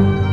Oh,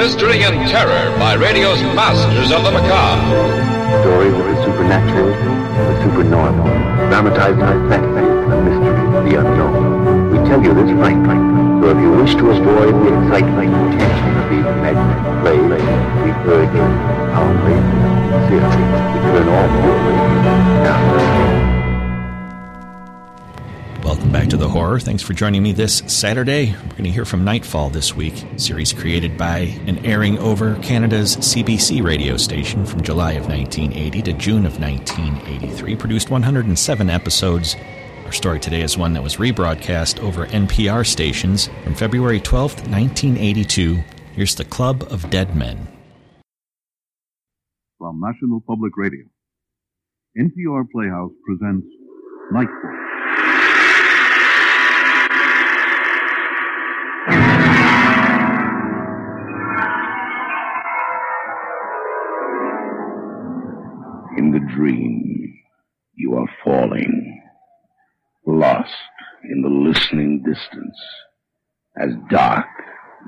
mystery and terror by radio's masters of the macabre. Stories of the supernatural, the supernormal, dramatized suspense, the mystery, the unknown. We tell you this frankly, so if you wish to avoid the excitement and tension of these imaginary plays, we urge you, humbly, sincerely, to turn off your radio Thanks for joining me this Saturday. We're going to hear from Nightfall this week, series created by and airing over Canada's CBC radio station from July of 1980 to June of 1983. Produced 107 episodes. Our story today is one that was rebroadcast over NPR stations from February 12th, 1982. Here's the Club of Dead Men. From National Public Radio, NPR Playhouse presents Nightfall. The dream, you are falling, lost in the listening distance, as dark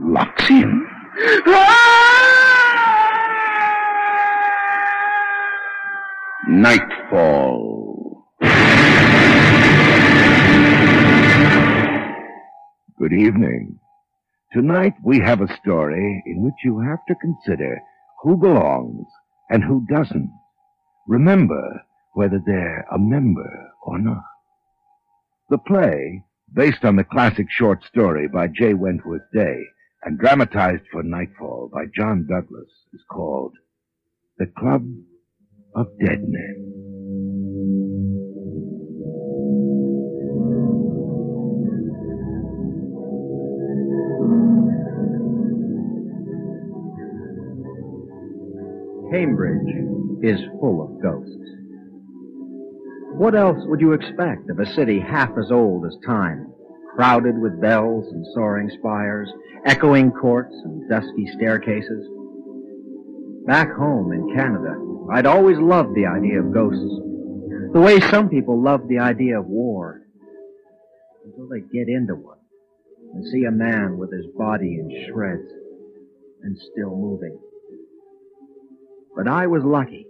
locks in. Nightfall. Good evening. Tonight we have a story in which you have to consider who belongs and who doesn't. Remember whether they're a member or not. The play, based on the classic short story by J. Wentworth Day and dramatized for Nightfall by John Douglas, is called The Club of Dead Men. Cambridge is full of ghosts. What else would you expect of a city half as old as time, crowded with bells and soaring spires, echoing courts and dusky staircases? Back home in Canada, I'd always loved the idea of ghosts, the way some people love the idea of war, until they get into one and see a man with his body in shreds and still moving. But I was lucky.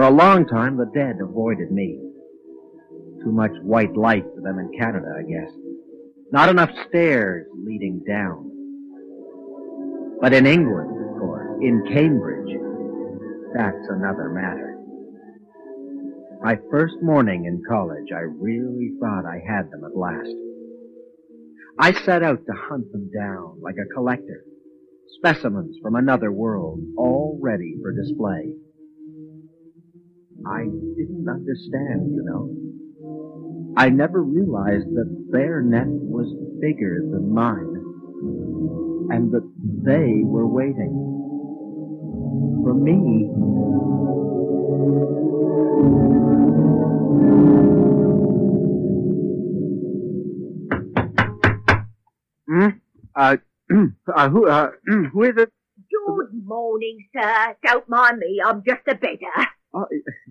For a long time, the dead avoided me. Too much white light for them in Canada, I guess. Not enough stairs leading down. But in England, of course, in Cambridge, that's another matter. My first morning in college, I really thought I had them at last. I set out to hunt them down like a collector specimens from another world, all ready for display. I didn't understand, you know. I never realized that their net was bigger than mine, and that they were waiting for me. Hmm? Uh, uh, who, uh, who is it? Good morning, sir. Don't mind me, I'm just a bedder. Oh,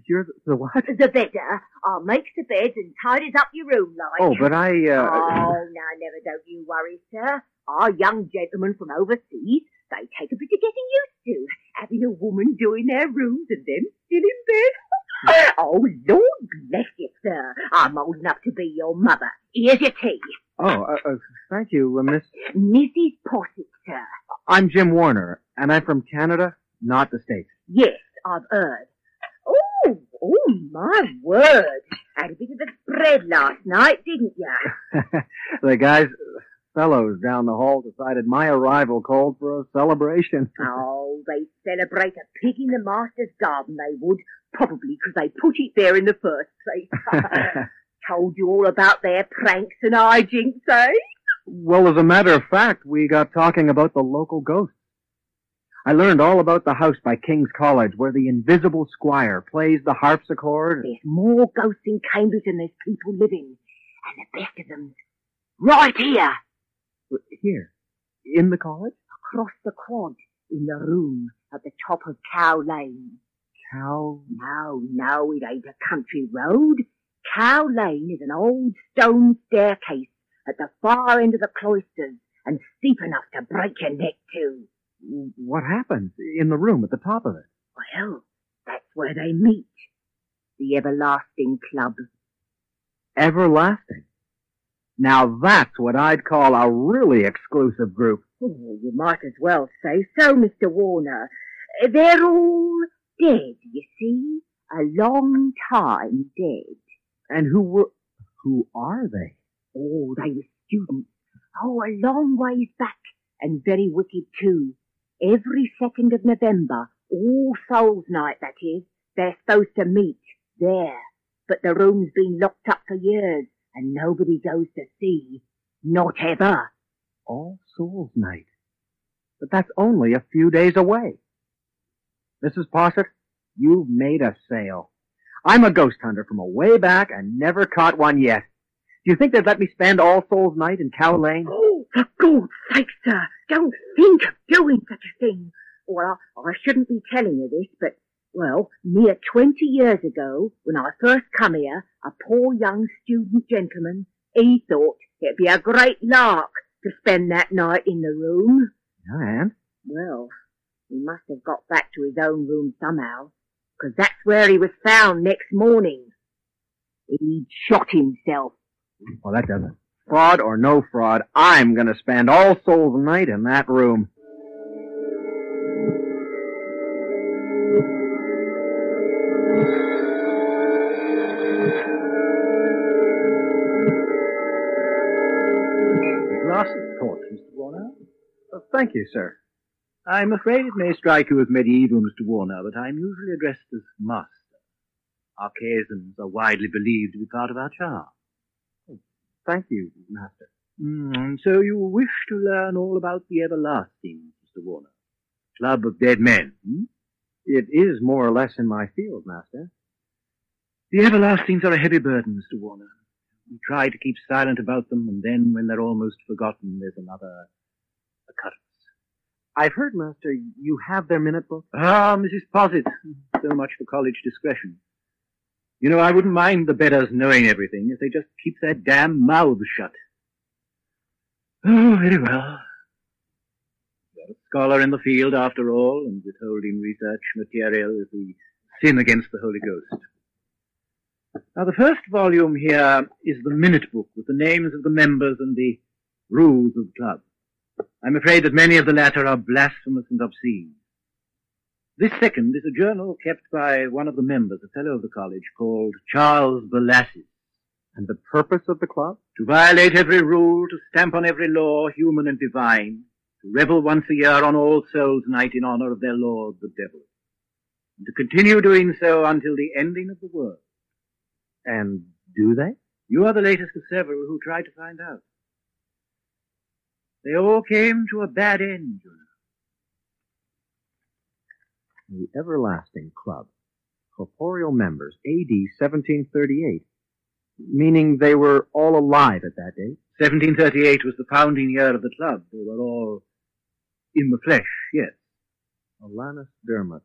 you're the, the what? The bedder. I'll make the beds and tidies up your room like. Oh, but I, uh... Oh, now never don't you worry, sir. Our young gentlemen from overseas, they take a bit of getting used to, having a woman doing their rooms and them still in bed. oh, Lord bless you, sir. I'm old enough to be your mother. Here's your tea. Oh, uh, uh, thank you, uh, Miss... Mrs. Posset, sir. I'm Jim Warner, and I'm from Canada, not the States. Yes, I've heard. Oh, my word. Had a bit of the spread last night, didn't ya? the guys, fellows down the hall decided my arrival called for a celebration. oh, they celebrate a pig in the master's garden, they would. Probably because they put it there in the first place. told you all about their pranks and hijinks, eh? Well, as a matter of fact, we got talking about the local ghosts. I learned all about the house by King's College where the invisible squire plays the harpsichord. There's more ghosts in Cambridge than there's people living. And the best of them's right here, Here, in the college? across the quad, in the room at the top of Cow Lane. Cow. No, no, it ain't a country road. Cow Lane is an old stone staircase at the far end of the cloisters and steep enough to break your neck too. What happens in the room at the top of it? Well, that's where they meet. The Everlasting Club. Everlasting. Now that's what I'd call a really exclusive group. Oh, you might as well say so, Mr. Warner. They're all dead, you see. A long time dead. And who were, who are they? Oh, they were students. Oh, a long ways back. And very wicked too. Every second of November, All Souls Night, that is, they're supposed to meet there. But the room's been locked up for years, and nobody goes to see. Not ever. All Souls Night. But that's only a few days away. Mrs. Posset, you've made a sale. I'm a ghost hunter from away back and never caught one yet. Do you think they'd let me spend All Souls Night in Cow Lane? Oh, for God's sake, sir, don't think of doing such a thing. Well, I shouldn't be telling you this, but, well, near twenty years ago, when I first come here, a poor young student gentleman, he thought it'd be a great lark to spend that night in the room. And? Well, he must have got back to his own room somehow, 'cause that's where he was found next morning. He'd shot himself. Well, that doesn't. Fraud or no fraud, I'm gonna spend All Souls Night in that room. Torch, Mr. Warner. Uh, thank you, sir. I'm afraid it may strike you as medieval, Mr. Warner, but I'm usually addressed as master. Archaisms are widely believed to be part of our charm. Thank you, Master. Mm, and so you wish to learn all about the everlasting, Mr. Warner. Club of Dead Men, hmm? It is more or less in my field, Master. The everlastings are a heavy burden, Mr. Warner. We try to keep silent about them, and then when they're almost forgotten, there's another occurrence. I've heard, Master, you have their minute book. Ah, Mrs. Posset. So much for college discretion. You know, I wouldn't mind the bedders knowing everything if they just keep their damn mouths shut. Oh, very well. You're a scholar in the field, after all, and withholding research material is the sin against the Holy Ghost. Now, the first volume here is the minute book with the names of the members and the rules of the club. I'm afraid that many of the latter are blasphemous and obscene. This second is a journal kept by one of the members, a fellow of the college, called Charles Belassus. And the purpose of the club? To violate every rule, to stamp on every law, human and divine, to revel once a year on All Souls Night in honor of their lord, the devil, and to continue doing so until the ending of the world. And do they? You are the latest of several who tried to find out. They all came to a bad end, you know. The Everlasting Club. Corporeal members, AD 1738. Meaning they were all alive at that date? 1738 was the founding year of the club. They were all in the flesh, yes. Alanus Dermot.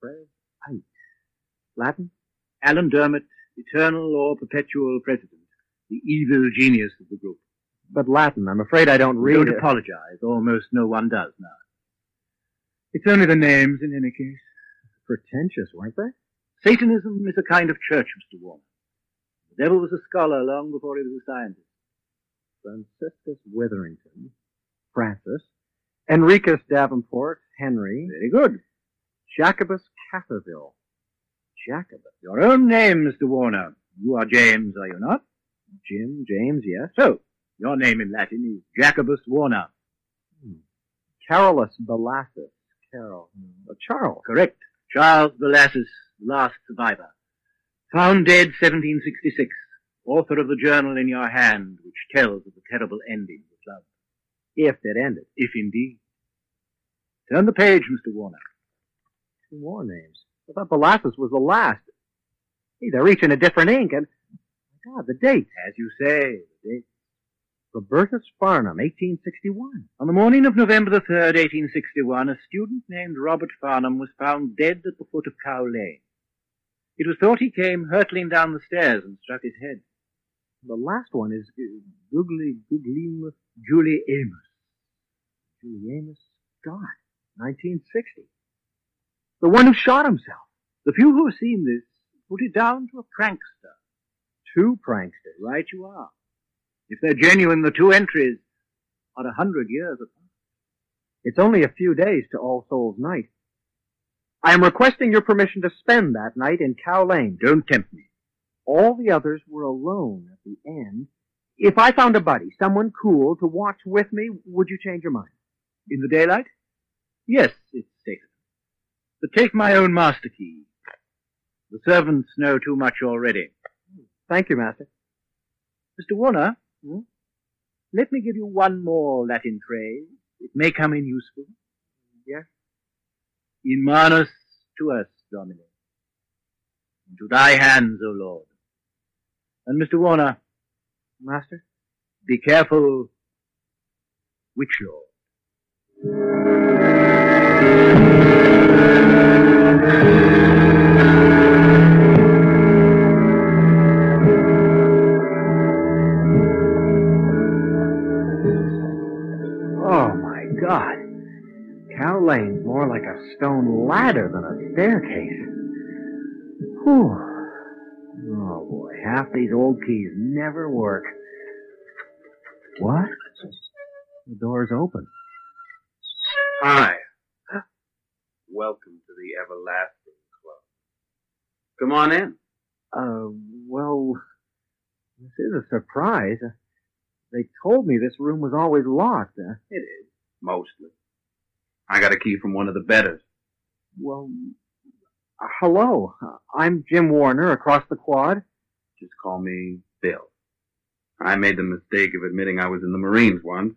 Fred. Latin? Alan Dermot, eternal or perpetual president, the evil genius of the group. But Latin, I'm afraid I don't read Don't it. apologize. Almost no one does now. It's only the names in any case. Pretentious, weren't they? Satanism is a kind of church, Mr. Warner. The devil was a scholar long before he was a scientist. Franciscus Witherington. Francis. Henricus Davenport. Henry. Very good. Jacobus Catherville. Jacobus. Your own name, Mr. Warner. You are James, are you not? Jim, James, yes. So, your name in Latin is Jacobus Warner. Hmm. Carolus Belassus. Carol. Uh, Charles. Correct. Charles Belassus, last survivor. Found dead 1766. author of the journal in your hand, which tells of the terrible ending of love. If it ended. If indeed. Turn the page, Mr. Warner. Two more names. I thought Belassus was the last. Hey, they're each in a different ink, and my God, the date. As you say, the date. Robertus Farnham, 1861. On the morning of November the 3rd, 1861, a student named Robert Farnham was found dead at the foot of Cow Lane. It was thought he came hurtling down the stairs and struck his head. The last one is uh, Googly Googly Gulielmus. Julie Amos Scott, 1960. The one who shot himself. The few who have seen this put it down to a prankster. Two pranksters. Right you are. If they're genuine, the two entries are a hundred years apart. It's only a few days to All Souls Night. I am requesting your permission to spend that night in Cow Lane. Don't tempt me. All the others were alone at the end. If I found a buddy, someone cool to watch with me, would you change your mind? In the daylight? Yes, it's safe. But take my own master key. The servants know too much already. Thank you, Master. Mr. Warner, hmm? let me give you one more Latin phrase. It may come in useful. Yes? In manus tuas, Domine. Into thy hands, O Lord. And Mr. Warner, Master, be careful which Lord. Whew. Oh boy, half these old keys never work. What? The door's open. Hi. Welcome to the Everlasting Club. Come on in. Uh, well, this is a surprise. Uh, They told me this room was always locked. Uh, It is. Mostly. I got a key from one of the bedders. well, hello. Uh, I'm Jim Warner across the quad. Just call me Bill. I made the mistake of admitting I was in the Marines once,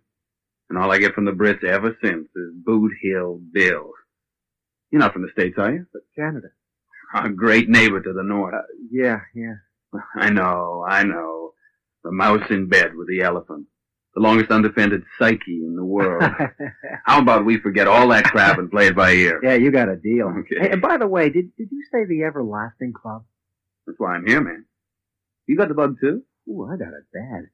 and all I get from the Brits ever since is Boot Hill Bill. You're not from the States, are you? Canada. A great neighbor to the north. Yeah, yeah. I know, I know. The mouse in bed with the elephant. The longest undefended psyche in the world. How about we forget all that crap and play it by ear? yeah, you got a deal. Okay. Hey, and by the way, did did you say the Everlasting Club? That's why I'm here, man. You got the bug too? Ooh, I got it bad.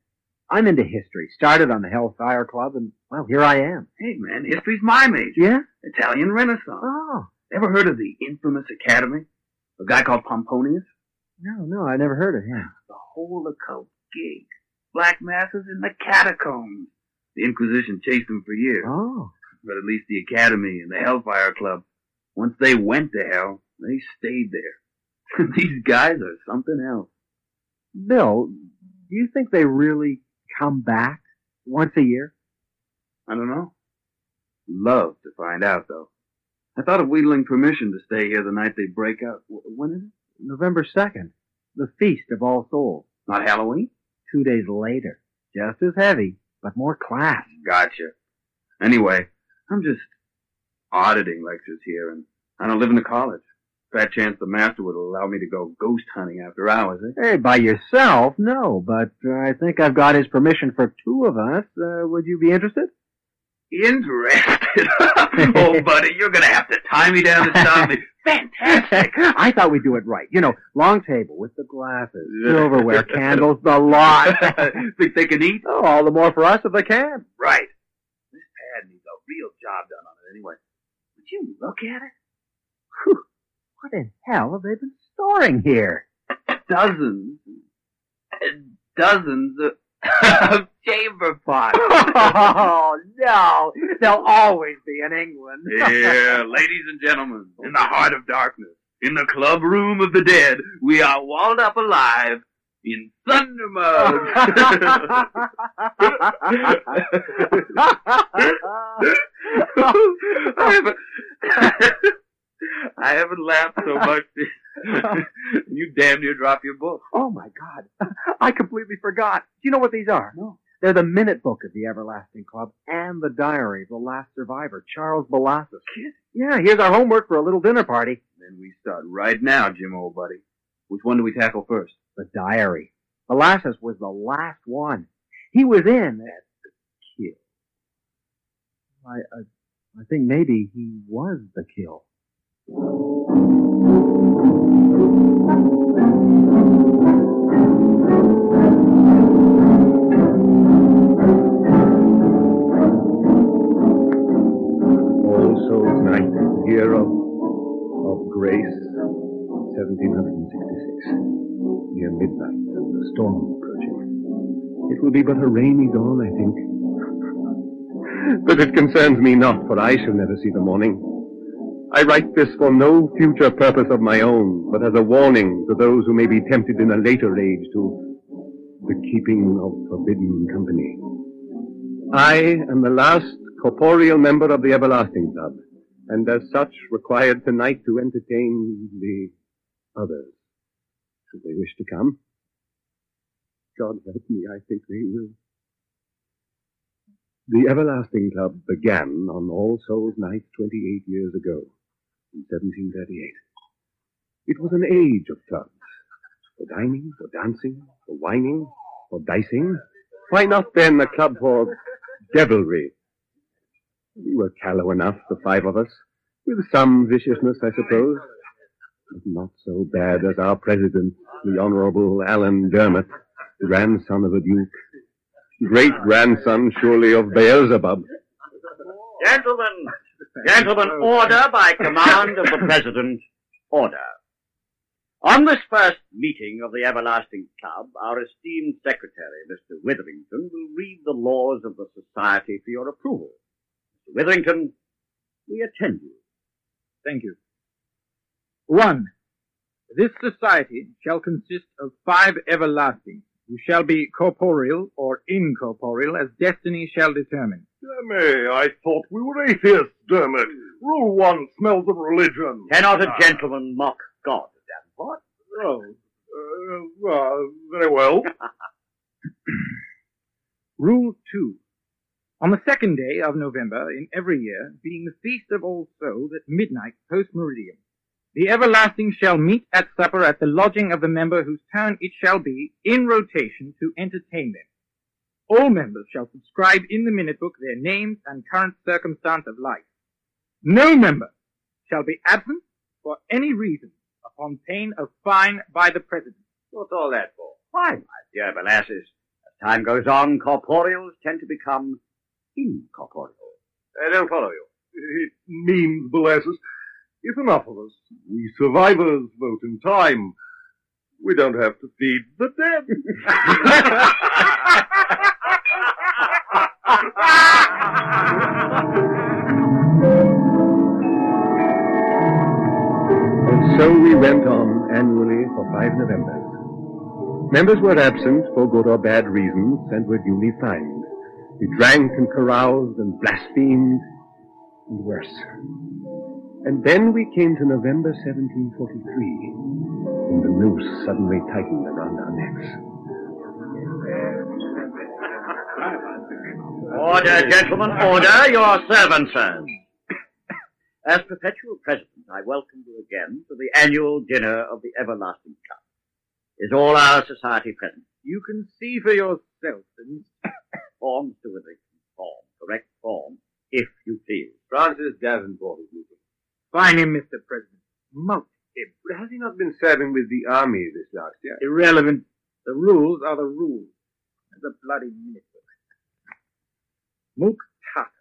I'm into history. Started on the Hellfire Club, and well, here I am. Hey, man, history's my major. Yeah. Italian Renaissance. Oh. Ever heard of the infamous Academy? A guy called Pomponius? No, no, I never heard of him. The whole occult gig. Black masses in the catacombs. The Inquisition chased them for years. Oh. But at least the Academy and the Hellfire Club, once they went to hell, they stayed there. These guys are something else. Bill, do you think they really come back once a year? I don't know. Love to find out, though. I thought of wheedling permission to stay here the night they break out. When is it? November 2nd. The Feast of All Souls. Not Halloween? Two days later. Just as heavy, but more class. Gotcha. Anyway, I'm just auditing lectures here, and I don't live in the college. Fat chance the master would allow me to go ghost hunting after hours, eh? Hey, by yourself, no, but uh, I think I've got his permission for two of us. Uh, would you be interested? Interested? oh, buddy, you're gonna have to tie me down to stop me. Fantastic. I thought we'd do it right. You know, long table with the glasses, silverware, candles, the lot. Think they can eat? oh, all the more for us if they can. Right. This pad needs a real job done on it anyway. Would you look at it? Whew. What in hell have they been storing here? Dozens and dozens of, of chamber pots. oh, no. They'll always be in England. yeah, ladies and gentlemen, in the heart of darkness, in the club room of the dead, we are walled up alive in thunder mode. I haven't, I haven't laughed so much you damn near drop your book. Oh my God. I completely forgot. Do you know what these are? No. They're the minute book of the Everlasting Club and the diary of the last survivor, Charles Belassus. Yeah, here's our homework for a little dinner party. Then we start right now, Jim, old buddy. Which one do we tackle first? The diary. Belassus was the last one. He was in at the kill. I, I, I think maybe he was the kill. But a rainy dawn, I think. But it concerns me not, for I shall never see the morning. I write this for no future purpose of my own, but as a warning to those who may be tempted in a later age to the keeping of forbidden company. I am the last corporeal member of the Everlasting Club, and as such required tonight to entertain the others, should they wish to come. God help me, I think they will. The Everlasting Club began on All Souls Night 28 years ago, in 1738. It was an age of clubs. For dining, for dancing, for whining, for dicing. Why not then a club for devilry? We were callow enough, the five of us, with some viciousness, I suppose, but not so bad as our president, the Honorable Alan Dermot, grandson of a duke, great grandson, surely, of Beelzebub. Gentlemen, gentlemen, oh, order by command of the President. Order. On this first meeting of the Everlasting Club, our esteemed secretary, Mr. Witherington, will read the laws of the Society for your approval. Mr. Witherington, we attend you. Thank you. One, this society shall consist of five everlasting, who shall be corporeal or incorporeal as destiny shall determine. Damme, I thought we were atheists, Dermot. Rule one smells of religion. Cannot a gentleman mock God, Davenport? Oh, uh, uh, very well. Rule 2. On the second day of November in every year, being the feast of All Souls at midnight post meridian, the everlasting shall meet at supper at the lodging of the member whose turn it shall be, in rotation, to entertain them. All members shall subscribe in the minute book their names and current circumstance of life. No member shall be absent for any reason upon pain of fine by the President. What's all that for? Why, my dear Belassus, as time goes on, corporeals tend to become incorporeal. I don't follow you. It means, Belassus, if enough of us, we survivors, vote in time, we don't have to feed the And so we went on annually for five Novembers. Members were absent for good or bad reasons and were duly fined. We drank and caroused and blasphemed and worse. And then we came to November 1743, and the noose suddenly tightened around our necks. Order, gentlemen, order. Your servant, sir. As perpetual president, I welcome you again to the annual dinner of the Everlasting Club. Is all our society present? You can see for yourself, and Form, Mr. Witherington. Form. Correct form, if you please. Francis Davenport is meeting. Find him, Mr. President. Mulct him. But has he not been serving with the army this last year? Irrelevant. The rules are the rules. The bloody minute book. Muctatus.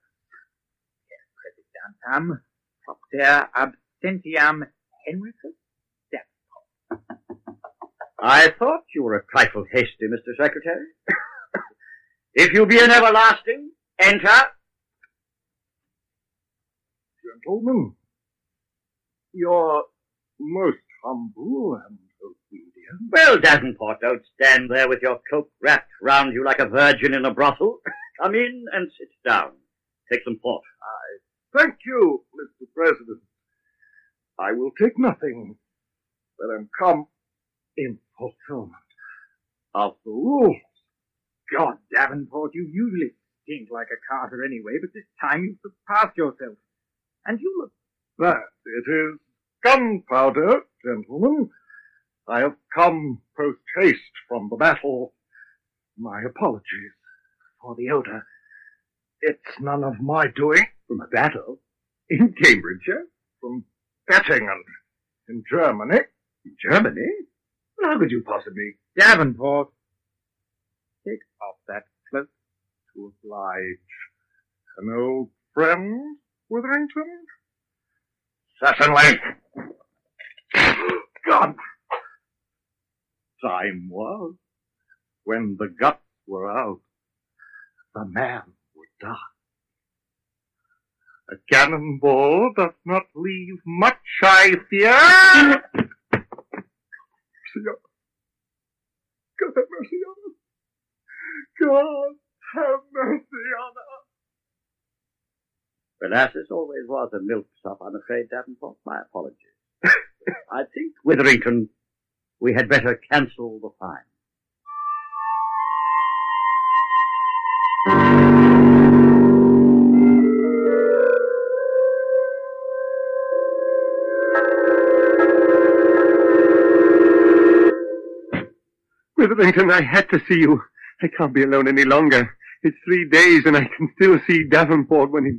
Presidentam. Propter absentiam Henricus I thought you were a trifle hasty, Mr. Secretary. if you be an everlasting, enter. Gentlemen, you're most humble and obedient. Well, Davenport, don't stand there with your cloak wrapped round you like a virgin in a brothel. Come in and sit down. Take some port. I thank you, Mr. President. I will take nothing. that have come in fulfillment of the rules. God, Davenport, you usually stink like a carter anyway, but this time you surpassed yourself. And you look... That it is gunpowder, gentlemen. I have come post-haste from the battle. My apologies for the odor. It's none of my doing. From a battle? In Cambridgeshire? Eh? From Dettingen, in Germany. In Germany? Well, how could you possibly? Davenport, Take off that cloak to oblige an old friend, Witherington? Certainly. God! Time was when the guts were out. The man would die. A cannonball does not leave much, I fear. God have mercy on us. God have mercy on us. Belassus always was a milksop, I'm afraid, Davenport. My apologies. I think, Witherington, we had better cancel the fine. Witherington, I had to see you. I can't be alone any longer. It's three days and I can still see Davenport when he...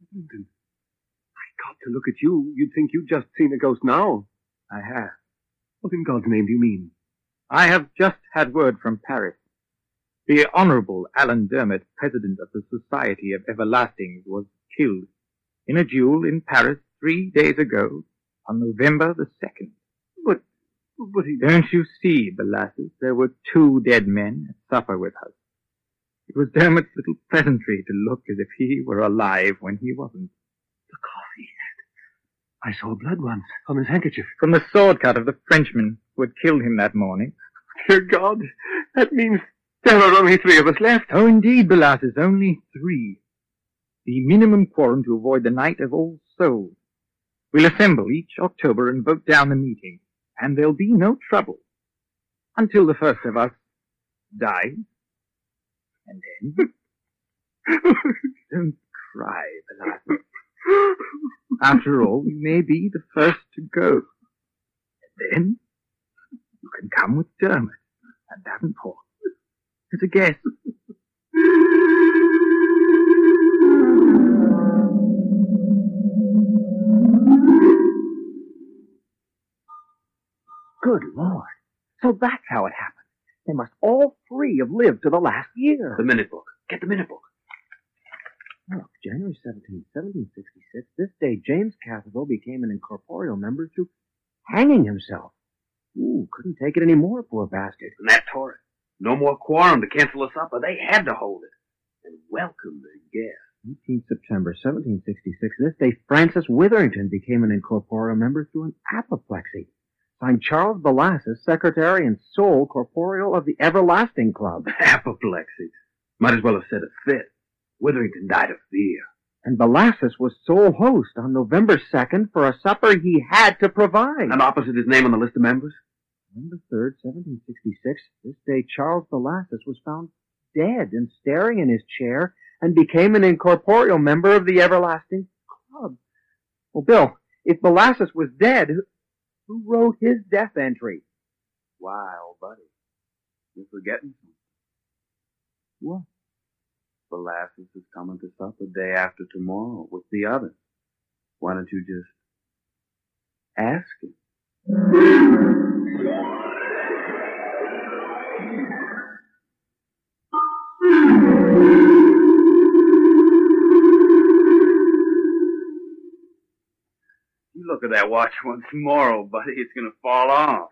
Witherington, I got to look at you. You'd think you'd just seen a ghost now. I have. What in God's name do you mean? I have just had word from Paris. The Honorable Alan Dermot, President of the Society of Everlastings, was killed in a duel in Paris three days ago on November the 2nd. But, but he... Don't you see, Belassus, there were two dead men at supper with us. It was Dermot's little pleasantry to look as if he were alive when he wasn't. The coffee I saw blood once on his handkerchief. From the sword cut of the Frenchman who had killed him that morning. Dear God, that means there are only three of us left. Oh, indeed, Belassus, only three. The minimum quorum to avoid the night of all souls. We'll assemble each October and vote down the meeting, and there'll be no trouble until the first of us dies. And then... Don't cry, Belassus. After all, you may be the first to go. And then you can come with Dermot and Davenport as a guest. Good Lord. So that's how it happened. They must all three have lived to the last year. The minute book. Get the minute book. Look, January 17, 1766, this day James Catherville became an incorporeal member through hanging himself. Ooh, couldn't take it any more, poor bastard. And that tore it. No more quorum to cancel the supper. They had to hold it. And welcome their guest. 18 September 1766, this day Francis Witherington became an incorporeal member through an apoplexy. Signed Charles Belassus, secretary and sole corporeal of the Everlasting Club. Apoplexy. Might as well have said a fit. Witherington died of fear. And Belassus was sole host on November 2nd for a supper he had to provide. And opposite his name on the list of members? November 3rd, 1766, this day Charles Belassus was found dead and staring in his chair and became an incorporeal member of the Everlasting Club. Well, Bill, if Belassus was dead, who- wrote his death entry? Wow, buddy. You're forgetting something. What? Belassus is coming to supper day after tomorrow with the others. Why don't you just ask him? Look at that watch once more, old buddy. It's gonna fall off.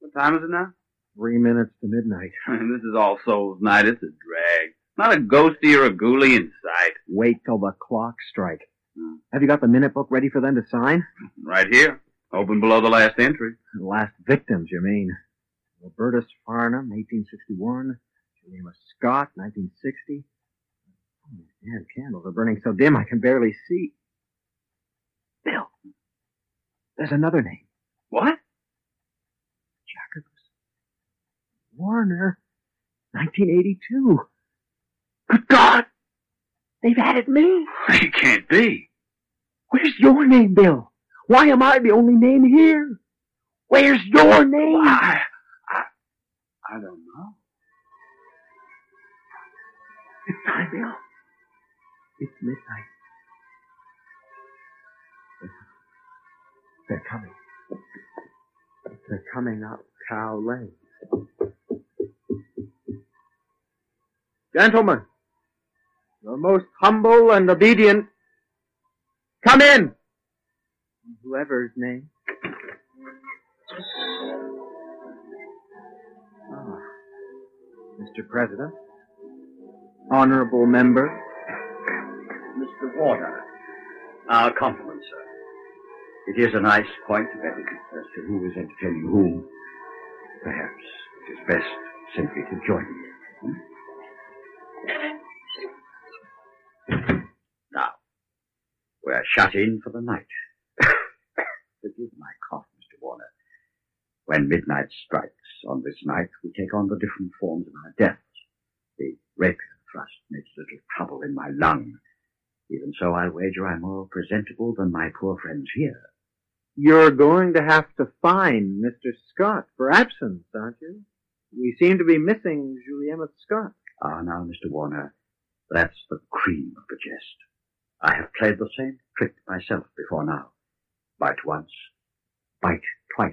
What time is it now? Three minutes to midnight. this is All Souls Night. It's a drag. Not a ghosty or a ghoulie in sight. Wait till the clock strike. Hmm. Have you got the minute book ready for them to sign? Right here. Open below the last entry. The last victims, you mean? Robertus Farnham, 1861. Jemima Scott, 1960. Oh, damn candles are burning so dim I can barely see. There's another name. What? Jacobus. Warner. 1982. Good God! They've added me. It can't be. Where's your name, Bill? Why am I the only name here? Where's your name? I, I, I don't know. It's time, Bill. It's midnight. They're coming. They're coming up Cow Lane. Gentlemen, your most humble and obedient, come in! Whoever's name. Ah, Mr. President, honorable member, Mr. Warner, our compliments, sir. It is a nice point of etiquette as to who is entertaining whom. Perhaps it is best simply to join me. Hmm? Now, we're shut in for the night. Forgive my cough, Mr. Warner. When midnight strikes on this night, we take on the different forms of our deaths. The rapier thrust makes little trouble in my lung. Even so, I'll wager I'm more presentable than my poor friends here. You're going to have to fine Mr. Scott for absence, aren't you? We seem to be missing Gulielmus Scott. Ah, now, Mr. Warner, that's the cream of the jest. I have played the same trick myself before now. Bite once, bite twice.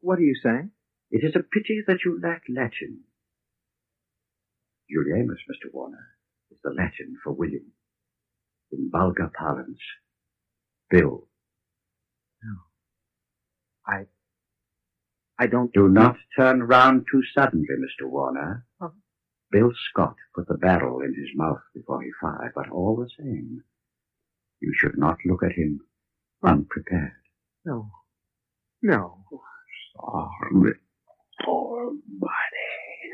What are you saying? It is a pity that you lack Latin. Gulielmus, Mr. Warner, is the Latin for William. In vulgar parlance, Bill. No. I, I don't. Do not turn round too suddenly, Mr. Warner. Huh? Bill Scott put the barrel in his mouth before he fired, but all the same, you should not look at him unprepared. No. No. Sorry. Poor buddy.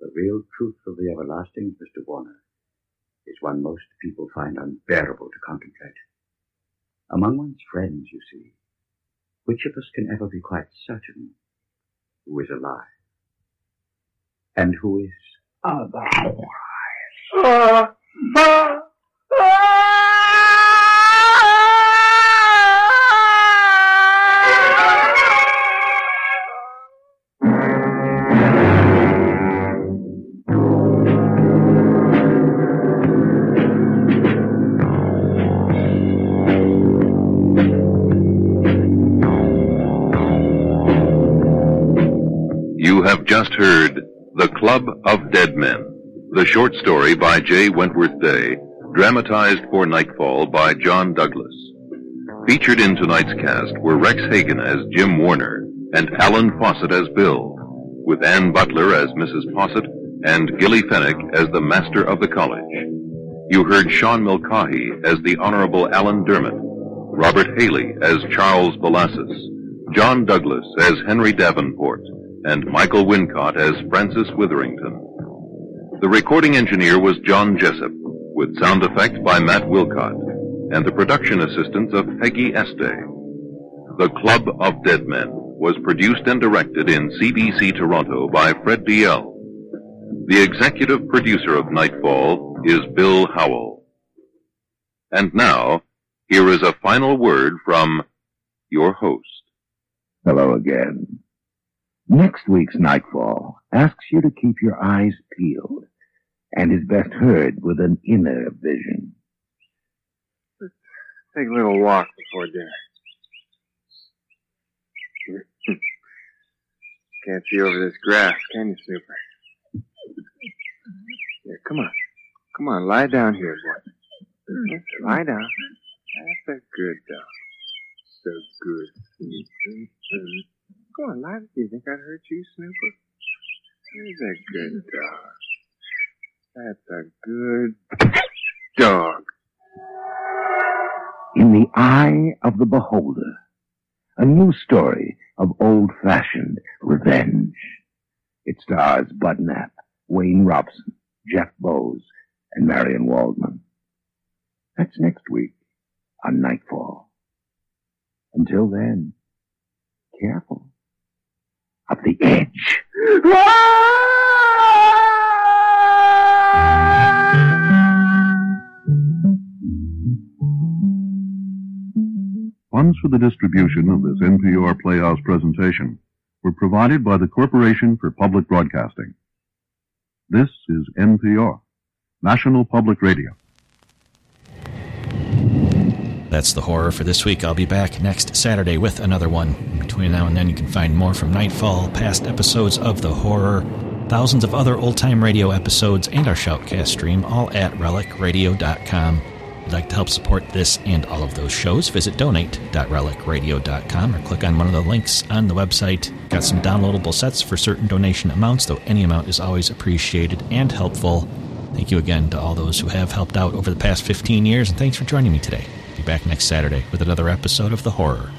The real truth of the everlasting, Mr. Warner, is one most people find unbearable to contemplate. Among one's friends, you see, which of us can ever be quite certain who is alive and who is otherwise? Just heard The Club of Dead Men, the short story by J. Wentworth Day, dramatized for Nightfall by John Douglas. Featured in tonight's cast were Rex Hagon as Jim Warner and Alan Fawcett as Bill, with Ann Butler as Mrs. Posset and Gillie Fenwick as the Master of the College. You heard Sean Mulcahy as the Honorable Alan Dermot, Robert Haley as Charles Belassus, John Douglas as Henry Davenport, and Michael Wincott as Francis Witherington. The recording engineer was John Jessup, with sound effects by Matt Wilcott, and the production assistance of Peggy Este. The Club of Dead Men was produced and directed in CBC Toronto by Fred Diehl. The executive producer of Nightfall is Bill Howell. And now, here is a final word from your host. Hello again. Next week's Nightfall asks you to keep your eyes peeled and is best heard with an inner vision. Take a little walk before dinner. Can't see over this grass, can you, Snooper? Here, come on. Come on, lie down here, boy. Lie down. That's a good dog. So good. Go on, lie. Do you think I'd hurt you, Snooper? There's a good dog. That's a good dog. In the Eye of the Beholder, a new story of old-fashioned revenge. It stars Bud Knapp, Wayne Robson, Jeff Bowes, and Marion Waldman. That's next week on Nightfall. Until then, careful of the edge. Funds for the distribution of this NPR Playhouse presentation were provided by the Corporation for Public Broadcasting. This is NPR, National Public Radio. That's the horror for this week. I'll be back next Saturday with another one. Between now and then, you can find more from Nightfall, past episodes of the horror, thousands of other old time radio episodes, and our Shoutcast stream, all at relicradio.com. If you'd like to help support this and all of those shows, visit donate.relicradio.com or click on one of the links on the website. Got some downloadable sets for certain donation amounts, though any amount is always appreciated and helpful. Thank you again to all those who have helped out over the past 15 years, and thanks for joining me today. Back next Saturday with another episode of The Horror.